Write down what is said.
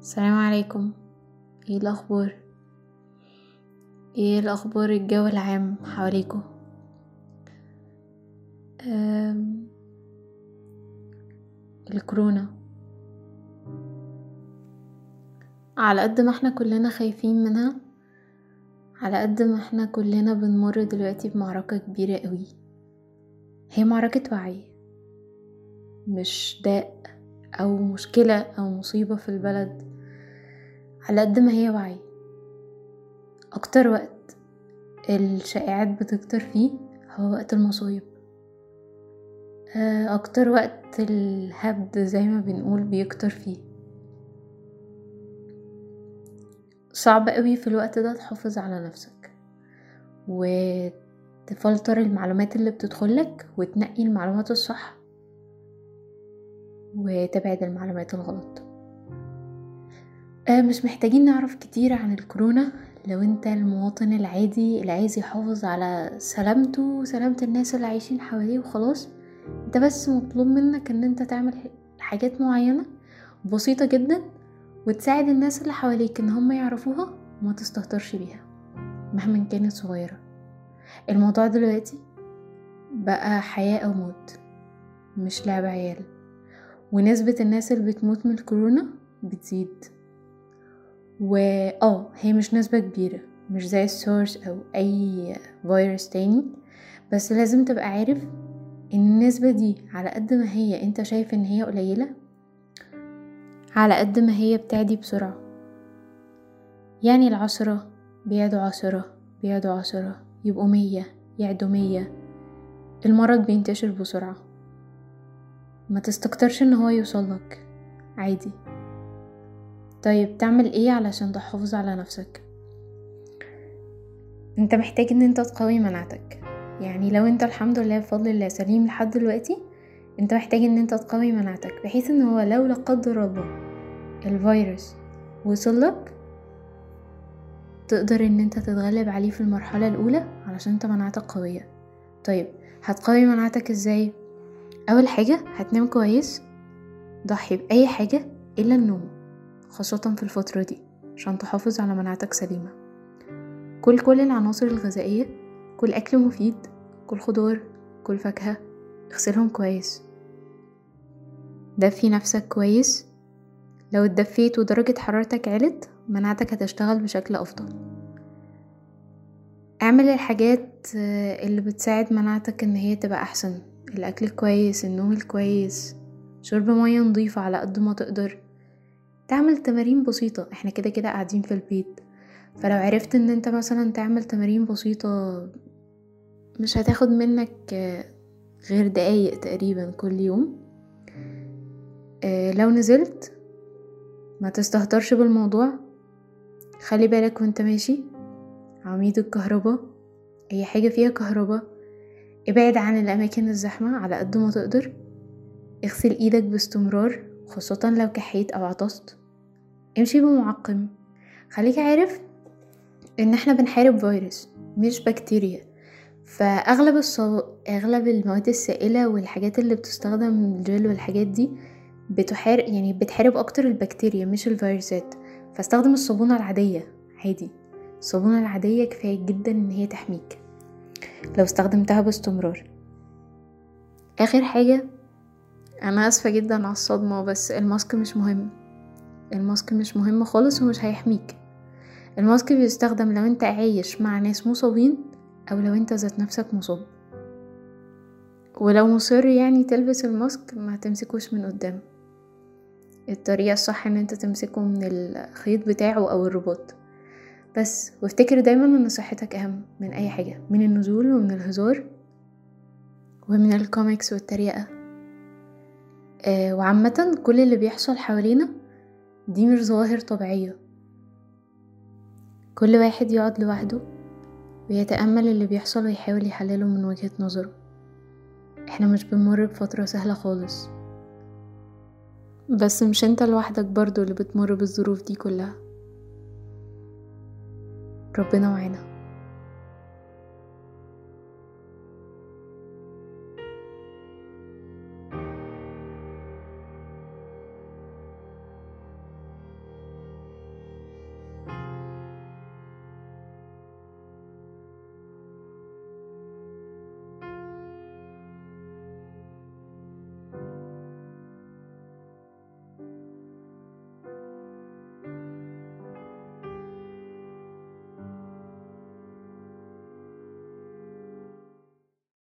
السلام عليكم. إيه الأخبار؟ إيه الأخبار الجو العام حواليكم؟ أم... الكورونا. على قد ما إحنا كلنا خايفين منها على قد ما إحنا كلنا بنمر دلوقتي بمعركة كبيرة قوي. هي معركة وعي مش داء أو مشكلة أو مصيبة في البلد على قد ما هي وعي. أكتر وقت الشائعات بتكتر فيه هو وقت المصايب. أكتر وقت الهبد زي ما بنقول بيكتر فيه. صعب قوي في الوقت ده تحافظ على نفسك وتفلتر المعلومات اللي بتدخلك وتنقي المعلومات الصح. وتبعد المعلومات الغلط. مش محتاجين نعرف كتير عن الكورونا. لو انت المواطن العادي اللي عايز يحافظ على سلامته وسلامة الناس اللي عايشين حواليه وخلاص انت بس مطلوب منك ان انت تعمل حاجات معينة بسيطة جدا وتساعد الناس اللي حواليك ان هم يعرفوها وما تستهترش بيها مهما كانت صغيرة. الموضوع دلوقتي بقى حياة أو موت مش لعب عيال. ونسبة الناس اللي بتموت من الكورونا بتزيد. و آه هي مش نسبة كبيرة مش زي السورس أو أي فيروس تاني. بس لازم تبقى عارف إن النسبة دي على قد ما هي أنت شايف إن هي قليلة على قد ما هي بتعدي بسرعة. يعني العشرة بيعدوا عشرة بيعدوا عشرة يبقوا مية يعدوا مية. المرض بينتشر بسرعة. ما تستكترش إن هو يوصلك. عادي. طيب تعمل إيه علشان تحافظ على نفسك؟ أنت محتاج إن أنت تقوي مناعتك. يعني لو أنت الحمد لله بفضل الله سليم لحد دلوقتي أنت محتاج إن أنت تقوي مناعتك بحيث إن هو لو لا قدر الله الفيروس وصلك تقدر إن أنت تتغلب عليه في المرحلة الأولى علشان أنت مناعتك قوية. طيب هتقوي مناعتك إزاي؟ أول حاجة هتنام كويس ضحي بأي حاجة إلا النوم خاصة في الفترة دي عشان تحافظ على مناعتك سليمة. كل كل العناصر الغذائية كل أكل مفيد كل خضار كل فاكهة اغسلهم كويس. دفي نفسك كويس. لو اتدفيت ودرجة حرارتك علت مناعتك هتشتغل بشكل أفضل. اعمل الحاجات اللي بتساعد مناعتك إن هي تبقى أحسن. الأكل الكويس النوم الكويس شرب مية نظيفة على قد ما تقدر. تعمل تمارين بسيطة إحنا كده كده قاعدين في البيت. فلو عرفت إن أنت مثلا تعمل تمارين بسيطة مش هتاخد منك غير دقايق تقريبا كل يوم. لو نزلت ما تستهترش بالموضوع. خلي بالك وأنت ماشي. عواميد الكهرباء أي حاجة فيها كهرباء. ابعد عن الأماكن الزحمة على قد ما تقدر. اغسل إيدك باستمرار خاصة لو كحيت أو عطست. امشي بمعقم. خليك عارف إن إحنا بنحارب فيروس مش بكتيريا. فأغلب الصو... أغلب المواد السائلة والحاجات اللي بتستخدم الجل والحاجات دي بتحارب يعني بتحارب أكتر البكتيريا مش الفيروسات. فاستخدم الصابونة العادية عادي. الصابونة العادية كفاية جدا إن هي تحميك. لو استخدمتها باستمرار. آخر حاجة أنا آسفة جدا على الصدمة بس الماسك مش مهم. الماسك مش مهم خالص ومش هيحميك. ال mask بيستخدم لو أنت عايش مع ناس مصابين أو لو أنت ذات نفسك مصاب. ولو مصر يعني تلبس ال mask ما تمسكوش من قدام. الطريقة الصح إن أنت تمسكه من الخيط بتاعه أو الرباط. بس وافتكر دايما إن صحتك أهم من أي حاجة من النزول ومن الهزار ومن الكوميكس والتريقة. آه وعامة كل اللي بيحصل حوالينا دي مش ظواهر طبيعية. كل واحد يقعد لوحده ويتأمل اللي بيحصل ويحاول يحلله من وجهة نظره. إحنا مش بنمر بفترة سهلة خالص. بس مش أنت لوحدك برضو اللي بتمر بالظروف دي كلها. ربنا معانا.